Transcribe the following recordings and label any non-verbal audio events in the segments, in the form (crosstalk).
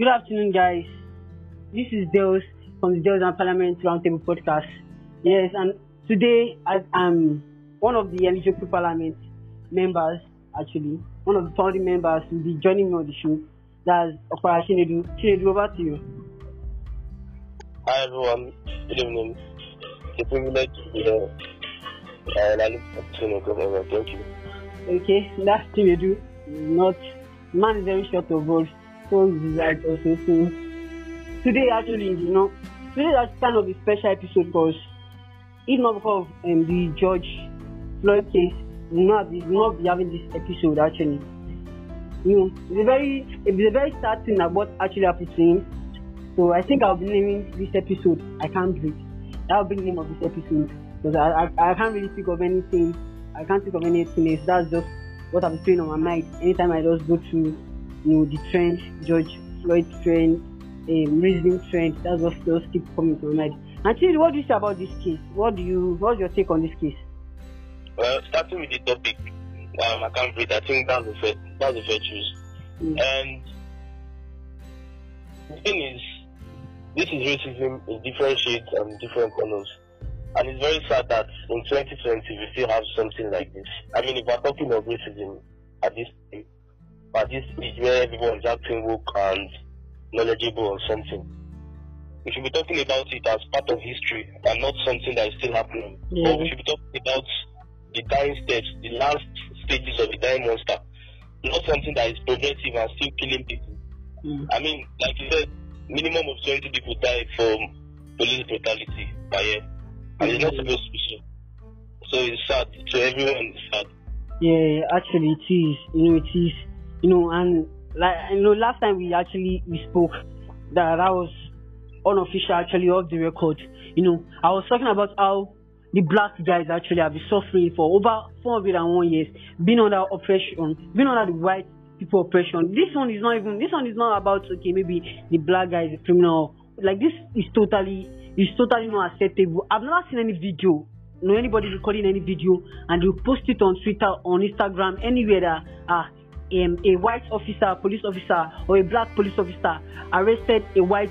Good afternoon, guys. This is Dales from the Dales and Parliament Roundtable podcast. Yes, and today I am um, one of the eligible parliament members, actually, one of the founding members will be joining me on the show. That's Okpara Chinedu. Chinedu, over to you. Hi everyone, good evening. It's a privilege to be here. And I look forward to. Thank you. Okay, that's Chinedu. Not man is very short of words, so right also. So today actually, you know, today that's kind of a special episode because if not because of um, the George Floyd case, we not, we not be having this episode actually. You know, it's a very it's a very sad thing about what actually happened to him. So I think I'll be naming this episode I can't breathe. That'll be the name of this episode because I, I, I can't really think of anything. I can't think of anything else. That's just what I'm feeling on my mind anytime I just go through you know the trend, George Floyd trend, um, reasoning trend. That's what just keep coming to my mind. And Chidi, what do you say about this case? What do you what's your take on this case? Well, starting with the topic, um, I can't read. I think that's the that's the choice. Mm. And the thing is, this is racism in different shades and different colors. And it's very sad that in 2020 we still have something like this. I mean, if we're talking of racism at this at this age where everyone is acting woke and knowledgeable or something, we should be talking about it as part of history and not something that is still happening. Yeah. But we should be talking about the dying steps, the last stages of the dying monster, not something that is progressive and still killing people. Mm. I mean, like you said, minimum of 20 people die from police brutality per year. And it's not supposed to be so. So it's sad. To everyone, it's sad. Yeah, actually it is. You know, it is. You know, and like you know, last time we actually we spoke that that was unofficial actually off the record. You know, I was talking about how the black guys actually have been suffering for over 401 years, being under oppression, being under the white people oppression. This one is not even. This one is not about okay, maybe the black guy is a criminal. Like this is totally is totally not acceptable. I've never seen any video, no anybody recording any video, and you post it on Twitter, on Instagram, anywhere that uh, um, a white officer, police officer, or a black police officer arrested a white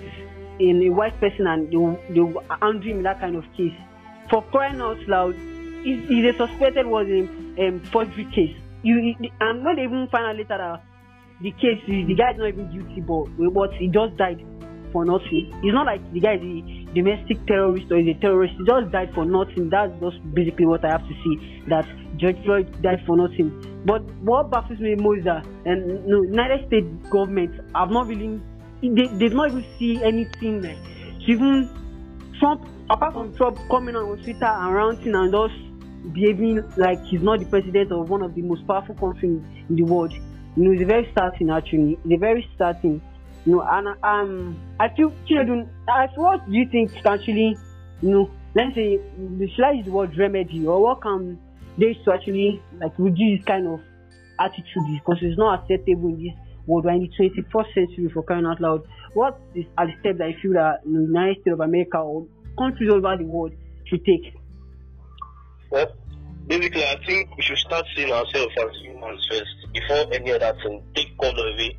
in a white person and they they angry in that kind of case. For crying out loud, is is a suspected was a um, forgery case. You, and when they even find out later that the case the guy is not even guilty, but but he just died for nothing. It's not like the guy is domestic terrorist or is a terrorist. He just died for nothing. That's just basically what I have to see. That George Floyd died for nothing. But what baffles me most is that and no, United States government have not really they they've not even see anything like even Trump apart from Trump coming on Twitter and ranting and just behaving like he's not the president of one of the most powerful countries in the world. You know, it's very starting actually. It's very sad and um, I feel children. As what do you think actually, you know, let's say, should I use the word remedy or what can they to actually like reduce this kind of attitude because it's not acceptable in this world. We're in the 21st century for crying out loud. What is the steps that you feel that the United States of America or countries all over the world should take? Well, basically, I think we should start seeing ourselves as humans first before any other thing. Take color away,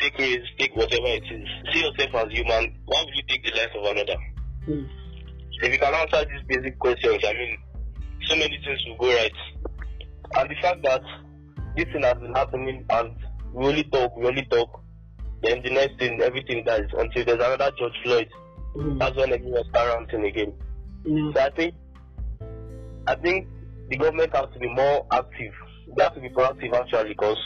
take race, take whatever it is. See yourself as human. Why would you take the life of another? Hmm. If you can answer these basic questions, I mean, so many things will go right. And the fact that this thing has been happening and we only talk, we only talk, then the next thing, everything dies until there's another George Floyd. Hmm. That's when everyone start ranting again. Know, So I think, I think the government has to be more active. They have to be proactive actually because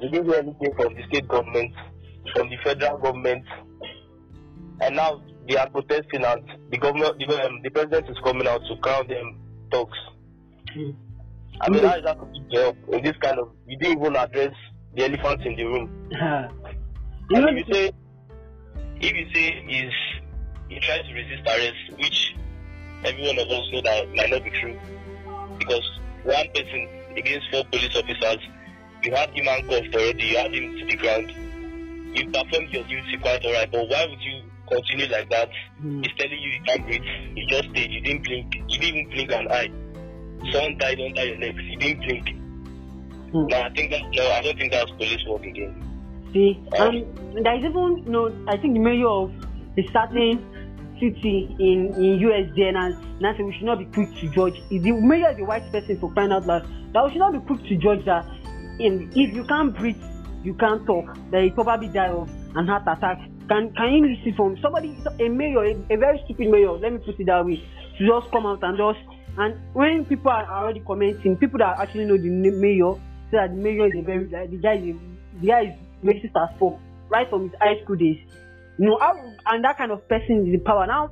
we didn't hear anything from the state government, from the federal government, and now they are protesting and the government, the, um, the president is coming out to crown them talks. Hmm. I mean, how is that going to help in this kind of? You didn't even address the elephant in the room. you know, if you say, if you say is he tries to resist arrest, which every one of us know that might not be true, because one person against four police officers, you had him handcuffed already, you had him to the ground, you performed your duty quite alright, but why would you continue like that? Hmm. He's telling you you can't breathe, you just stayed, you didn't blink, you didn't even blink an eye. Someone died under your legs, you didn't blink. Hmm. No, I think that no, I don't think that's police work again. See, and there is even, you know, I think the mayor of a certain city in in US and now say we should not be quick to judge. If the mayor is a white person for crying out loud, that we should not be quick to judge that. In if you can't breathe, you can't talk. That you probably die of an heart attack. Can can you listen from somebody, a mayor, a, a very stupid mayor? Let me put it that way. To just come out and just and when people are already commenting, people that actually know the mayor say that the mayor is a very the guy is a, the guy is racist as fuck right from his high school days. You know, how, and that kind of person is in power. Now,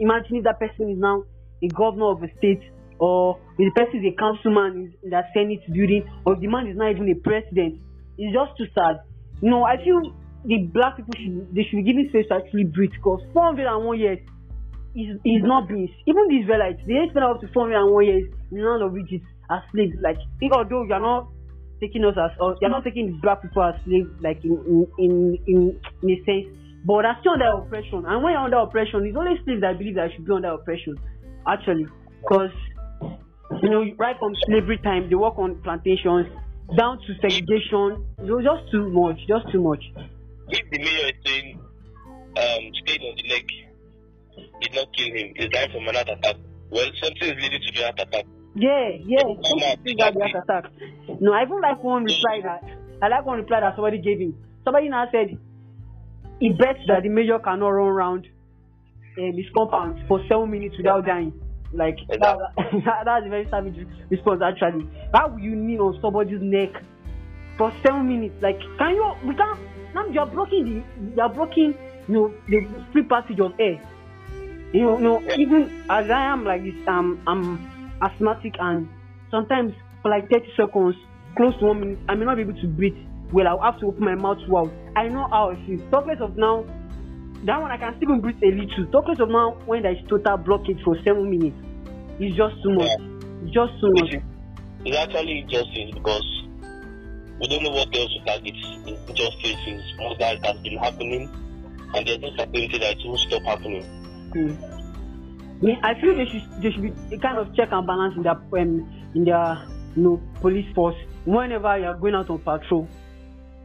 imagine if that person is now a governor of a state, or if the person is a councilman in that Senate building, or if the man is not even a president. It's just too sad. You know, I feel the black people should they should be given space to actually breathe because 401 years is is not being even the Israelites they spend up to 401 years in the land of Egypt as slaves. Like although you're not taking us as or you're not taking the black people as slaves like in in, in, in a sense but that's still under oppression. And when you're under oppression, it's only slaves that believe that should be under oppression, actually. Because, you know, right from slavery time, they work on plantations, down to segregation. It was just too much, just too much. If the mayor is saying, um, stayed on the leg did not kill him, he died from an heart attack, well, something is leading to the heart attack. Yeah, yeah, something got the heart attack. No, I even like one reply that, I like one reply that somebody gave him. Somebody now said, he bets that the mayor cannot run around um, his compound for seven minutes without dying. Like that, (laughs) that, that's a very savage response actually. How you kneel on somebody's neck for seven minutes? Like can you we can't now you're blocking the you're blocking you know the free passage of air. You know, you know even as I am like this um I'm asthmatic and sometimes for like 30 seconds, close to one minute, I may not be able to breathe well, I'll have to open my mouth wide. I know how it feels. Talk less of now, that one I can still breathe a little. Talk less of now when there is total blockage for seven minutes. It's just too much. It's just too much. It's actually injustice because we don't know what else to target. Injustice is more that has been happening and there's no certainty that it will stop happening. Hmm. Yeah, I feel there should there should be a kind of check and balance in their um, in their you know police force whenever you are going out on patrol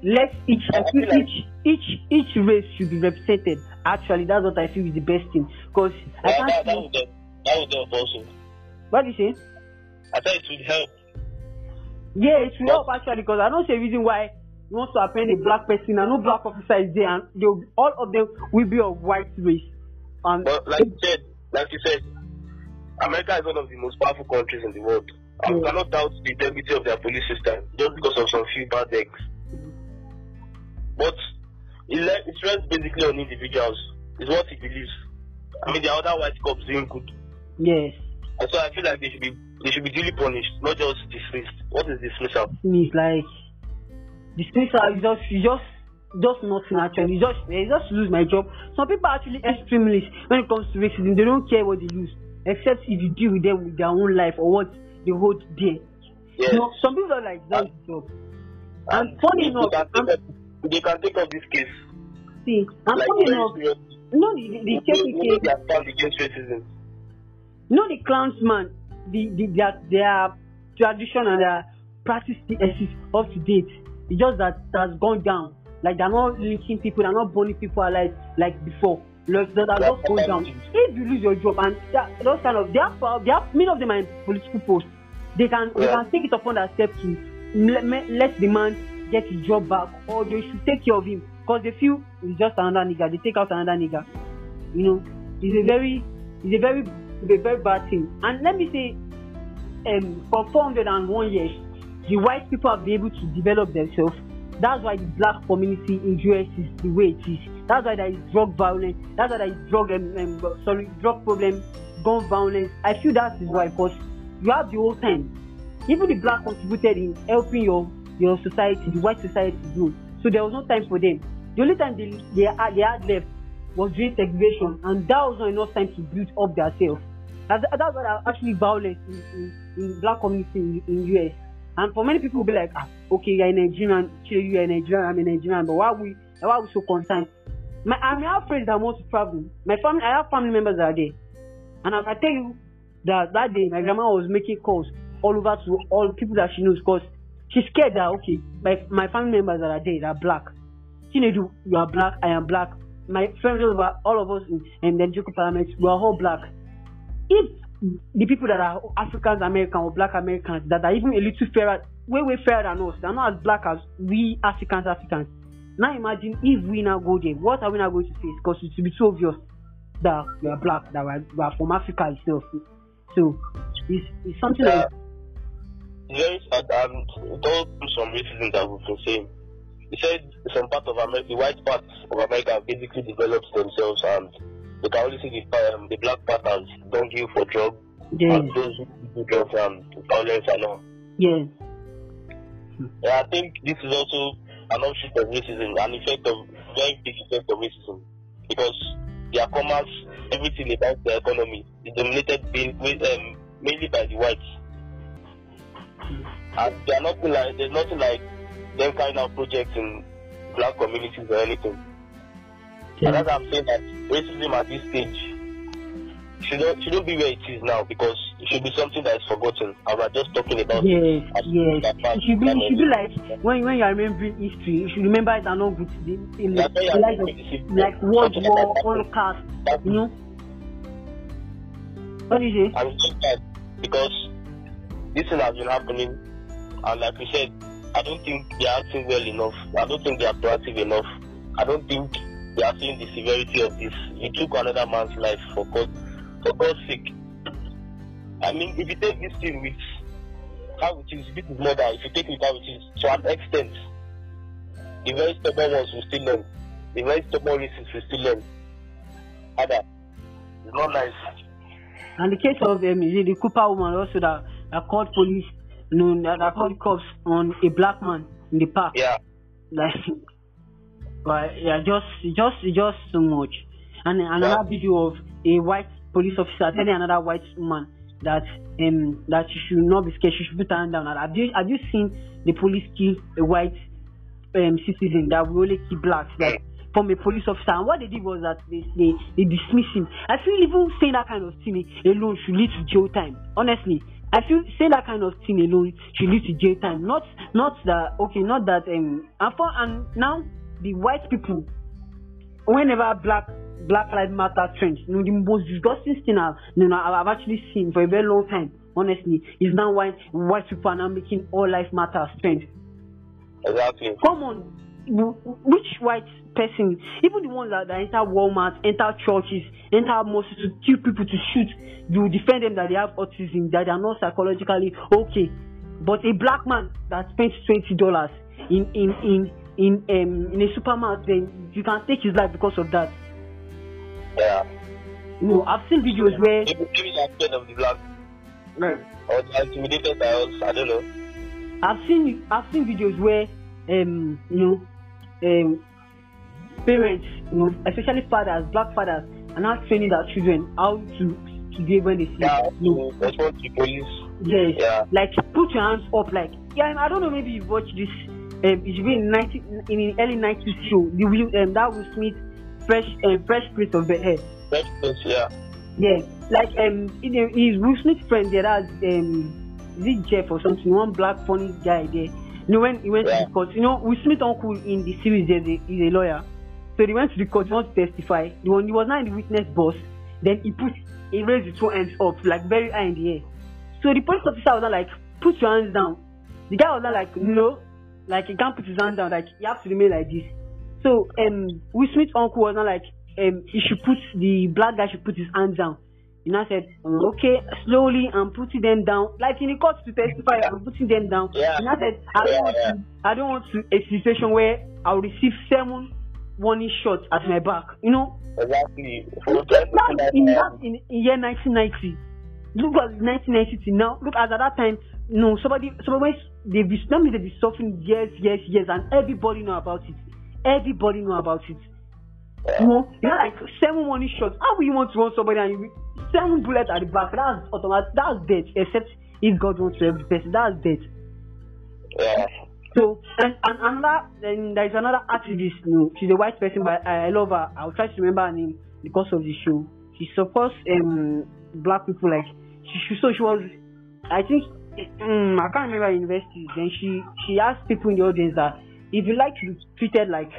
let each I feel each each each race should be represented. Actually, that's what I feel is the best thing. Because I can't. That, that, would help. that would help also. What do you say? I thought it would help. Yeah, it will help actually because I don't see a reason why you want to appoint a black person and no black officer is there and they all of them will be of white race. And but like you said, like you said, America is one of the most powerful countries in the world. I yeah. cannot doubt the integrity of their police system just because of some few bad eggs. But it rests basically on individuals. It's what he believes. I mean, the other white cops doing good. Yes. And so I feel like they should be they should be duly punished, not just dismissed. What is dismissal? It's like dismissal is just you just just nothing actually. You just you just lose my job. Some people are actually extremists when it comes to racism. They don't care what they lose, except if you deal with them with their own life or what they hold dear. Yes. You know, some people are like that job. And, and funny enough, they can take up this case. See, I'm like. No, the, the, the the clowns, man. The, the, their, their tradition and their practice exists up to date. It's just that it has gone down. Like they're not lynching people, they're not burning people alive like before. Like that are just going down. If you lose your job and those kind of they have, they have many of them are in political posts. They can yeah. they can take it upon themselves to let, let the man get his job back or they should take care of him because they feel he's just another nigga. They take out another nigga. You know, it's a very, it's a very, it's a very bad thing. And let me say, um, for 401 years, the white people have been able to develop themselves. That's why the black community in US is the way it is. That's why there is drug violence. That's why there is drug, um, um, sorry, drug problem, gun violence. I feel that is why because you have the whole time. Even the black contributed in helping your your society, the white society grew. So there was no time for them. The only time they, they, they had left was during segregation, and that was not enough time to build up themselves. That's, that's why actually violence in, in, in black community in, in US. And for many people, be like, ah, okay, you're a Nigerian, you're a Nigerian, I'm a Nigerian, but why are we, why are we so concerned? My, I have friends that want to travel. My family, I have family members that are there. And I can tell you that that day, my grandma was making calls all over to all people that she knows because she's scared that okay, my my family members that are there are black. Chinedu, you are black, I am black. My friends, us- all of us in, in the Joko Parliament, we are all black. If the people that are Africans American or black Americans that are even a little fairer, way, way fairer than us, they're not as black as we Africans Africans. Now imagine if we now go there, what are we now going to face? Because it will be too obvious that we are black, that we are, we are from Africa itself. So it's, it's something Yeah. like very sad, and it all comes from racism that we've been saying. He said some part of America, the white parts of America basically developed themselves, and they can only see the, um, the black part as downhill for drugs, yeah, and those who do drugs and violence and all. Yeah, I think this is also an offshoot of racism, an effect of very big effect of racism, because their commerce, everything about the economy is dominated being, um, mainly by the whites. And they are nothing like there's nothing like them kind of projects in black communities or anything. And yeah. as I'm saying that racism at this stage shouldn't shouldn't be where it is now because it should be something that is forgotten. And we're just talking about Yes, yes. It should be, it should be like when when you are remembering history, you should remember it the, the, That's why the like, of, like World War. Holocaust, you know. What do you say? I'm saying that because this thing has been happening, and like we said, I don't think they are acting well enough. I don't think they are proactive enough. I don't think they are seeing the severity of this. You took another man's life for God, for God's sake. I mean, if you take this thing with how it is, this is murder. If you take it how it is, to an extent, the very stubborn ones will still learn. The very stubborn racists will still learn. Other, it's not nice. And the case of um, the Cooper woman also that, that called police, you know, that, that called cops on a black man in the park. Yeah. Like, but yeah, just just just so much. And another Yeah. video of a white police officer telling another white man that um that she should not be scared, she should put her hand down. Have you have you seen the police kill a white um citizen that will only kill blacks? Like from a police officer, and what they did was that they they, they dismissed him. I feel even saying that kind of thing alone should lead to jail time. Honestly, I feel say that kind of thing alone should lead to jail time. Not not that okay, not that um and for and now the white people whenever black black lives matter trend, you know, the most disgusting thing I've you know I've actually seen for a very long time, honestly, is now why white people are now making all life matter trend. Exactly. Come on, which white person, even the ones that, that enter Walmart, enter churches, enter mosques to kill people to shoot, you defend them that they have autism, that they are not psychologically okay. But a black man that spends twenty dollars in in in in um in a supermarket, then you can take his life because of that. Yeah. You know, I've seen videos where Maybe, maybe they're scared of the black right. or intimidated by us. I don't know. I've seen I've seen videos where um you know um parents you know especially fathers black fathers are not training their children how to to behave when they see Yeah, you to respond to police. yes Yeah. like put your hands up like yeah I don't know maybe you've watched this um it's been 90 in the early 90s show the Will um that Will Smith fresh um, fresh prince of Bel-Air Fresh Prince, yeah. yeah like um his Will Smith friend there that's um is it Jeff or something one black funny guy there you know when he went to the court you know Will Smith uncle in the series there's a, he's a lawyer. So they went to the court he to testify. The one he was not in the witness box then he put he raised his two hands up like very high in the air. So the police officer was not like put your hands down. The guy was not like no like he can't put his hands down like he have to remain like this. So um Will Smith's uncle was not like um he should put the black guy should put his hands down. He I said, okay, slowly I'm putting them down. Like in the court to testify, I'm putting them down. Yeah. He now said, I don't Yeah, want yeah. to I don't want to a situation where I'll receive seven warning shots at my back. You know? Exactly. For Look trying at to that in that in, in year 1990. Look at 1990 till now. Look at that time. No, somebody, somebody, they be, that means they be suffering years, years, years, and everybody know about it. Everybody know about it. You know, you know, like seven warning shots. How will you want to run somebody and you seven bullets at the back? That's automatic. That's death. Except if God wants to help the person, that's death. yeah. So and, and another then there is another activist, you know, she's a white person but I, I love her. I'll try to remember her name because of the show. She supports um black people like she, she so she was I think um, I can't remember her university. Then she she asked people in the audience that if you like to be treated like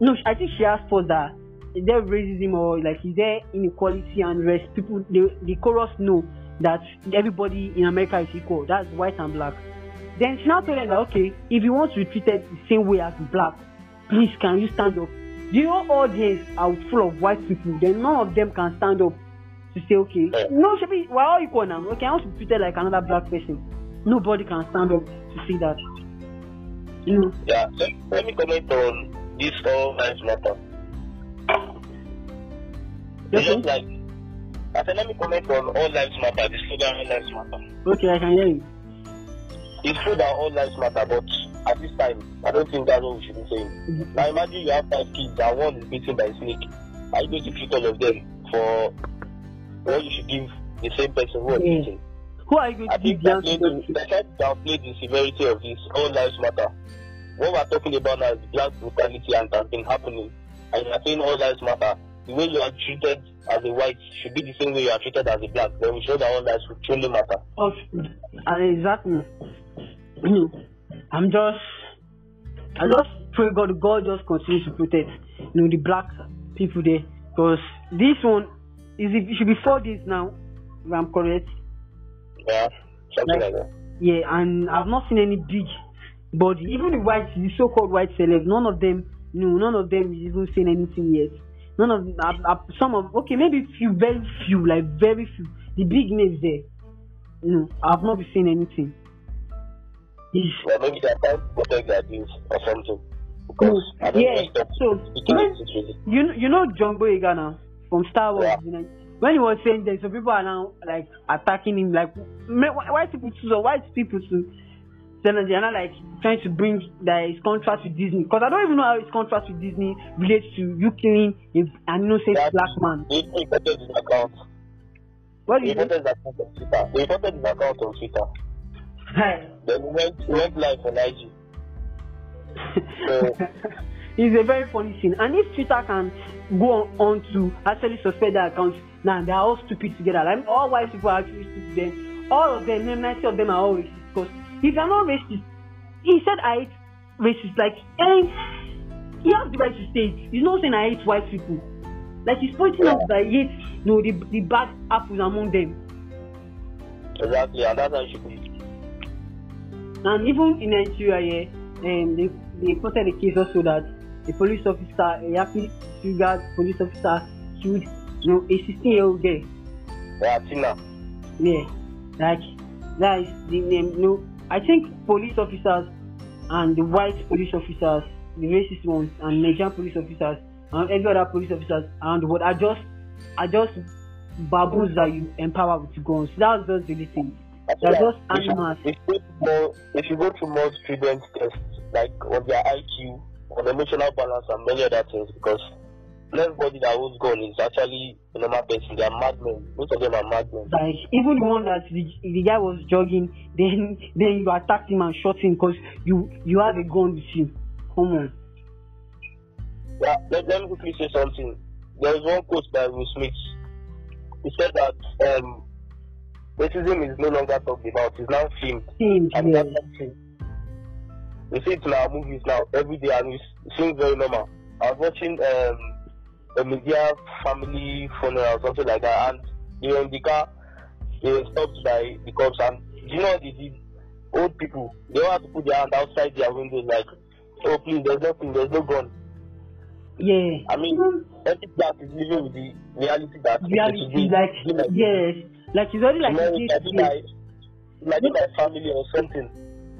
no, I think she asked for that. Is there racism or like is there inequality and rest? People, the the chorus know that everybody in America is equal. That's white and black. Then she now told them that okay, if you want to be treated the same way as black, please can you stand up? The whole audience are full of white people. Then none of them can stand up to say okay, no, Shebi, we're all equal now. Okay, I want to be treated like another black person. Nobody can stand up to say that. You know. Yeah, let, let me comment on this all lives matter. Okay. just like I said, let me comment on all lives matter. The slogan all lives matter. Okay, I can hear you. It's true that all lives matter, but at this time, I don't think that's what we should be saying. Mm-hmm. Now imagine you have five kids and one is beaten by a snake. Are you going to treat all of them for what you should give the same person who was Yeah. beaten? Who are you going I to think give the they're answer trying to to? they're trying to downplay the severity of this. All lives matter. What we're talking about now is black brutality and has been happening. And you're saying all lives matter. The way you are treated as a white should be the same way you are treated as a black. Then we show that all lives will truly matter. Of, uh, exactly. I'm just, I just pray God, God just continue to protect, you know, the black people there, because this one is it should be four days now, if I'm correct. Yeah, something Like- like that. Yeah, and I've not seen any big body. Even the white, the so-called white celebs, none of them, know, none of them is even saying anything yet. None of uh, uh, some of okay, maybe few, very few, like very few. The big names there, know, I've not been seeing anything. It's, Well, maybe they're trying to protect their views or something. Because yeah, so you know, you know John Boyega now from Star Wars. Yeah. You know, when he was saying that, some people are now like attacking him, like ma- wh- white people too, so white people too. Now they're not like trying to bring that his contrast with Disney, because I don't even know how his contrast with Disney relates to you killing an innocent That- black man. They reported his account. What do They you think? reported his account on Twitter. They reported his account on Twitter. Then he went, he went live on IG. So- (laughs) it's a very funny thing. And if Twitter can go on, on to actually suspend their accounts, now they are all stupid together. Like all white people are actually stupid. Then all of them, 90 of them are all racist. Because if they're not racist, he said I hate racist. Like, and he has the right to say it. He's not saying I hate white people. Like he's pointing out that he hates, you know, the, the bad apples among them. Exactly, and that's how it should be. And even in Nigeria, yeah, um, they, they reported a case also that a police officer, a happy sugar police officer, killed, you know, a 16 year old girl. Yeah, Tina. Yeah, like that is the name. You know, I think police officers and the white police officers, the racist ones, and Nigerian police officers, and every other police officers around the world are just are just baboons that you empower with guns. That's just the thing. They're just animals. If you, to more, if you go through more stringent tests, like on their IQ, on emotional balance, and many other things, because everybody that owns gun is actually a normal person. They are madmen. Most of them are madmen. Like even the one that the, the guy was jogging, (laughs) then then you attacked him and shot him because you you have a gun with you. Come on. Yeah, let, let me quickly say something. There is one quote by Will Smith. He said that um, racism is no longer talked about; it's now filmed. Same, And yeah. that's. We see it in our movies now every day, and it seems very normal. I was watching um, a Madea family funeral or something like that, and they were in the car. They were stopped by the cops, and you know what they did? Old people, they all had to put their hand outside their windows, like, "Oh, please, there's nothing, there's no gun." Yeah. I mean, every black is living with the reality that reality like yes. Like it's already like tomorrow a it day might to be day. like like my family or something,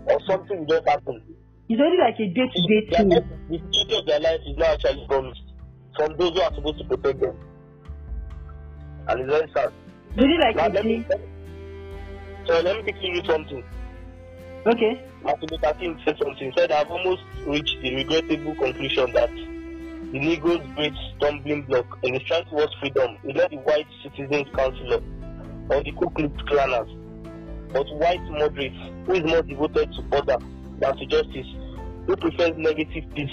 or something just happen. It's already like a day to day thing. the future of their life is not actually promised from those who are supposed to protect them. And it's very sad. It's already like Now, let me, so let me quickly you something. Okay. Martin Luther King said something. He said, I've almost reached the regrettable conclusion that the Negro's great stumbling block in his strive towards freedom is not the white citizens' councillor or the Ku Klux Klanners, but white moderates who is more devoted to order than to justice, who prefers negative peace,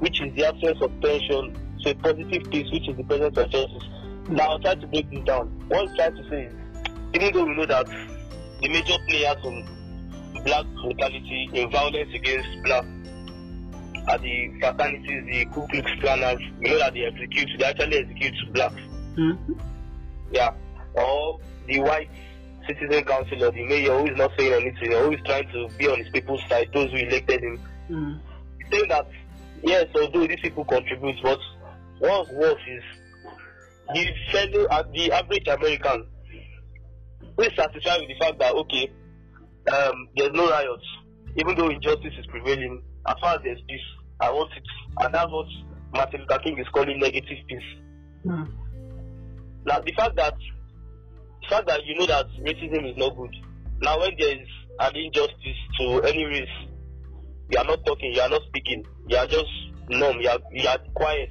which is the absence of tension, to a positive peace, which is the presence of justice. Now, I'll try to break this down. What he's trying to say is, even though we know that the major players in black brutality in violence against black are the fraternities, the Ku Klux Klaners, you know that they execute, they actually execute blacks. Mm-hmm. Yeah. Or the white citizen council or the mayor who is not saying anything, always trying to be on his people's side, those who elected him. Mm. Saying that, yes, although these people contribute, but what's worse is the fellow, uh, the average American who is satisfied with the fact that, okay, um, there's no riots, even though injustice is prevailing, as far as there's peace, I want it. And that's what Martin Luther King is calling negative peace. Mm. Now, the fact that the fact that you know that racism is not good. Now, when there is an injustice to any race, you are not talking, you are not speaking, you are just numb, you are, you are quiet,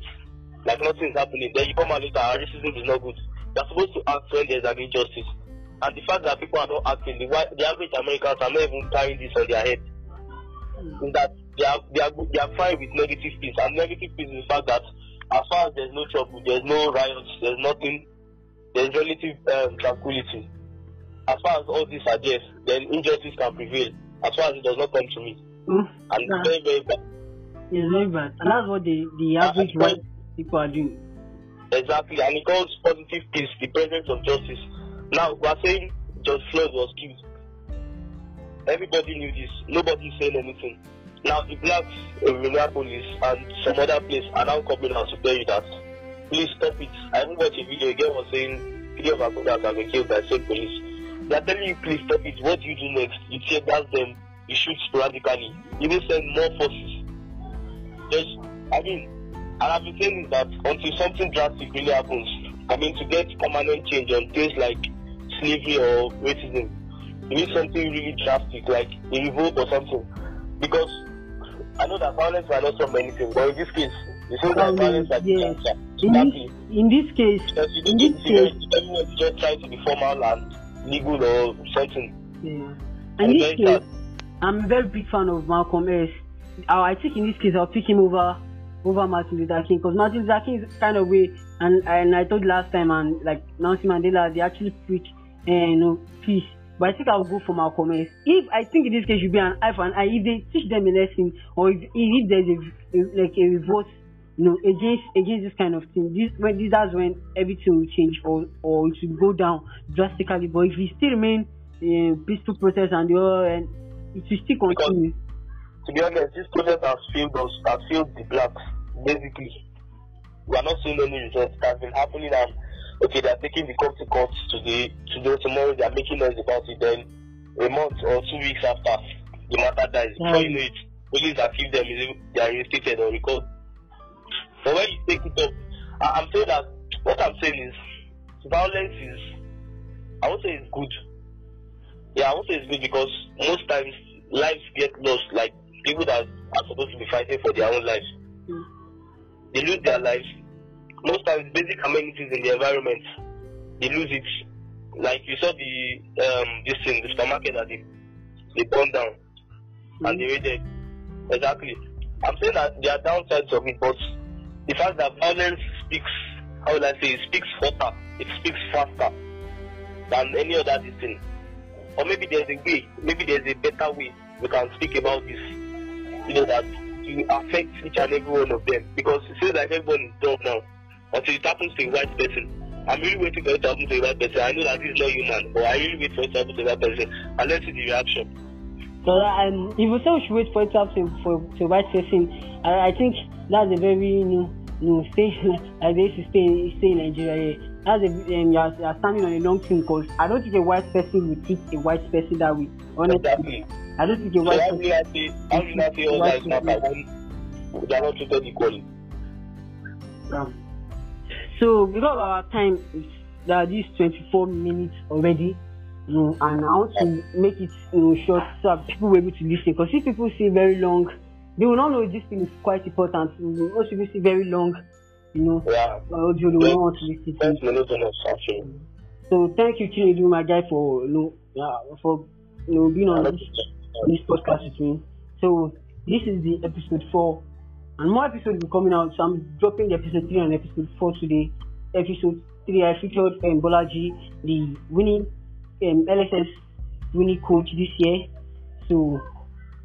like nothing is happening. Then you come out later, racism is not good. You are supposed to act when there is an injustice. And the fact that people are not acting, the, the average Americans are not even carrying this on their head. Is that they are, they are they are fine with negative peace, and negative peace is the fact that as far as there's no trouble, there's no riots, there's nothing, there's relative um, tranquility. As far as all these are there, then injustice can prevail. As far as it does not come to me, Mm. and Yeah. it's very very bad. It's very bad. And that's what the, the average white people are doing. Exactly, and it calls positive peace, the presence of justice. Now we are saying George Floyd was killed. Everybody knew this. Nobody saying anything. Now the blacks in uh, Minneapolis and some other place are now coming out to tell you that please stop it. I even watched a video again was saying three of our brothers have been killed by same police. They are telling you please stop it. What do you do next? You tear gas them, you shoot sporadically, you will send more forces. Just I mean and I've been saying that until something drastic really happens, I mean, to get permanent change on things like slavery or racism, you need something really drastic, like a revolt or something. Because I know that violence might not solve anything, but in this case, it seems like Violence, has yes. answer. In this, Exactly. in this case, Because you in this case, everyone is just trying to be formal and legal or something. yeah. In this case. I'm a very big fan of Malcolm X. Uh, think in this case, I'll pick him over over Martin Luther King because Martin Luther King is kind of way, and and I told last time, and like Nelson Mandela, they actually preach, uh, you know, peace. But I think I'll go for Malcolm X. If I think in this case should be an eye for an eye, if they teach them a lesson, or if, if there's a, a like a revolt, you know, against against this kind of thing, this when this that's when everything will change or or it will go down drastically. But if we still remain uh, peaceful protest and the other, and it will still continue. To be honest, this process has failed us, has failed the blacks, basically. We are not seeing any results. It has been happening and okay, they are taking the court to court today, today, tomorrow, they are making noise about it. Then a month or two weeks after, the matter dies. Before you know it, police accuse them, they are reinstated or recalled. But when you take it up, I- I'm saying that what I'm saying is violence is, I won't say it's good. Yeah, I won't say it's good because most times lives get lost, like people that are supposed to be fighting for their own lives. Mm. They lose their lives. Most times, basic amenities in the environment, they lose it. Like you saw the um this thing, the supermarket that they they burned down and they raided. Exactly. I'm saying that there are downsides of it, but the fact that violence speaks, how will I say, it speaks hotter, it speaks faster than any other thing. Or maybe there's a way, maybe there's a better way we can speak about this. You know, that to affect each and every one of them. Because it seems like everyone is dumb now. Until it happens to a white person. I'm really waiting for it to happen to a white person. I know that this is not human, but I really wait for it to happen to a white person. And let's see the reaction. So um, if you say we should wait for it to happen for to a white person, I, I think that's a very (laughs) you you know stay like they used stay stay in Nigeria. Yeah. That's a um, you're, you're standing on a long thing because I don't think a white person will treat a white person that way. Honestly, Exactly. I don't think a So white how will I say, how will I say all lives matter when they are not treated equally? Um, so because our time is that this 24 minutes already, you know, and I want to make it you know, short so people will be able to listen. Because if people see very long, they will not know this thing is quite important. Most people see very long, you know, Yeah. audio, they will not want to listen to First it. minute. So thank you, Chinedu, my guy, for you know, yeah, for you know being on this this podcast with me. So this is the episode four, and more episodes will be coming out. So I'm dropping the episode three and episode four today. Episode three, I featured um, Bolaji, the winning um, LSS winning coach this year. So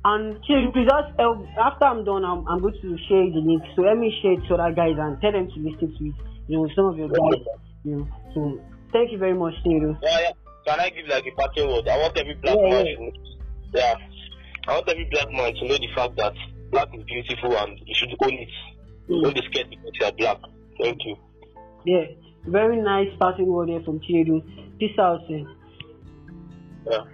And Chinedu, please just help. After I'm done, I'm, I'm going to share the link. So let me share it to other guys and tell them to listen to it. You know, some of your guys. You know, so thank you very much, Chinedu. Yeah, yeah. Can I give like a parting word? I want every black Yeah, man yeah. Yeah. I want every black man to know the fact that black is beautiful and you should own it. Mm. Don't be scared because you are black. Thank you. Yeah, very nice parting word here from Chinedu. Peace out. eh. Yeah.